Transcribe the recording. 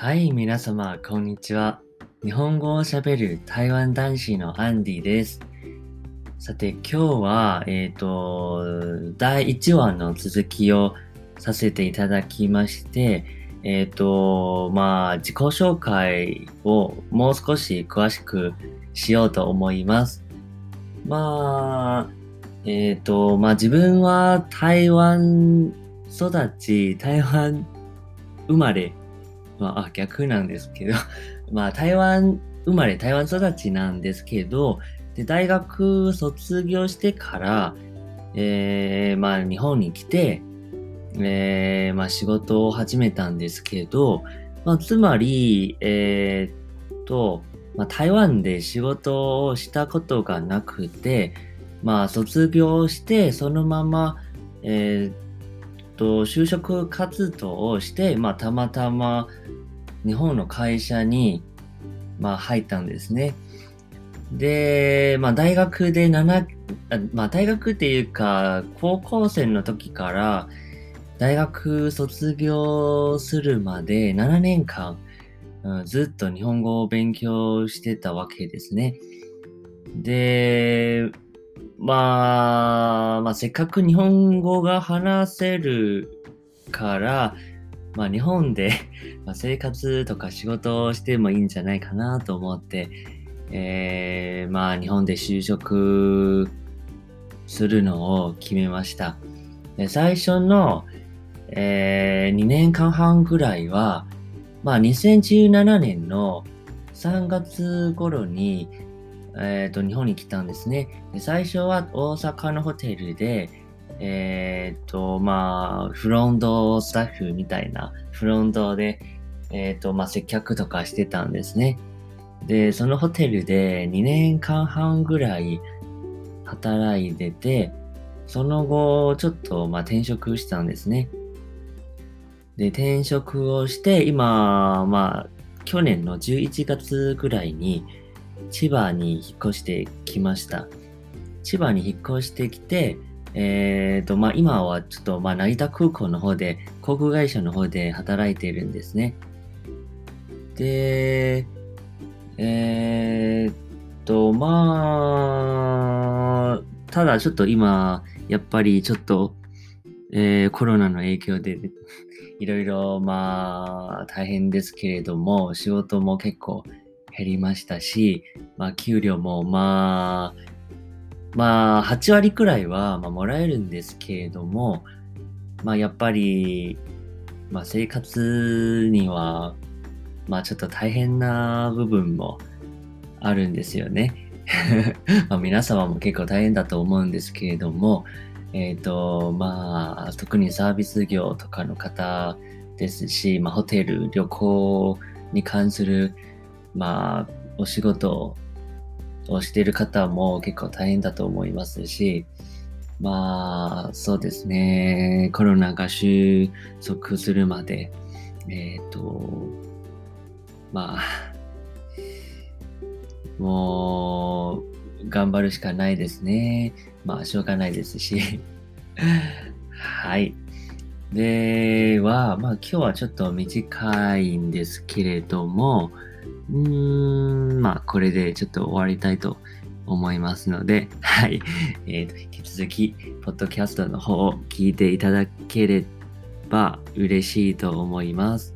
はい、皆様、こんにちは。日本語を喋る台湾男子のアンディです。さて、今日は、えっ、ー、と、第1話の続きをさせていただきまして、えっ、ー、と、まあ、自己紹介をもう少し詳しくしようと思います。まあ、えっ、ー、と、まあ自分は台湾育ち、台湾生まれまあ、逆なんですけど。まあ、台湾生まれ、台湾育ちなんですけど、で、大学卒業してから、えー、まあ、日本に来て、えー、まあ、仕事を始めたんですけど、まあ、つまり、えー、と、まあ、台湾で仕事をしたことがなくて、まあ、卒業して、そのまま、えー、と、就職活動をして、まあ、たまたま日本の会社に、まあ、入ったんですね。で、まあ、大学で7、まあ、大学っていうか、高校生の時から、大学卒業するまで7年間、うん、ずっと日本語を勉強してたわけですね。で、まあ、まあ、せっかく日本語が話せるから、まあ、日本で 生活とか仕事をしてもいいんじゃないかなと思って、えー、まあ、日本で就職するのを決めました。最初の、えー、2年間半ぐらいは、まあ、2017年の3月頃に、え、ー、と、日本に来たんですね。で最初は大阪のホテルで、えっ、ー、と、まあ、フロントスタッフみたいな、フロントで、えっ、ー、と、まあ、接客とかしてたんですね。で、そのホテルで2年間半ぐらい働いてて、その後、ちょっと、まあ、転職したんですね。で、転職をして、今、まあ、去年の11月ぐらいに、千葉に引っ越してきました。千葉に引っ越してきて、え、ー、と、まあ、今はちょっと、まあ、成田空港の方で、航空会社の方で働いているんですね。で、えっ、と、まあ、ただちょっと今、やっぱりちょっと、えー、コロナの影響で、いろいろ、まあ、大変ですけれども、仕事も結構減りましたし、まあ、給料も、まあ、まあ、8割くらいは、まあ、もらえるんですけれども、まあ、やっぱり、まあ、生活には、まあ、ちょっと大変な部分もあるんですよね。まあ、皆様も結構大変だと思うんですけれども、えっ、ー、と、まあ、特にサービス業とかの方ですし、まあ、ホテル、旅行に関する、まあ、お仕事をしている方も結構大変だと思いますし、まあ、そうですね、コロナが収束するまで、えっ、ー、と、まあ、もう、頑張るしかないですね。まあ、しょうがないですし。はい。では、まあ今日はちょっと短いんですけれども、うーん、まあ、これでちょっと終わりたいと思いますので、はい。えっ、ー、と、引き続き、ポッドキャストの方を聞いていただければ嬉しいと思います。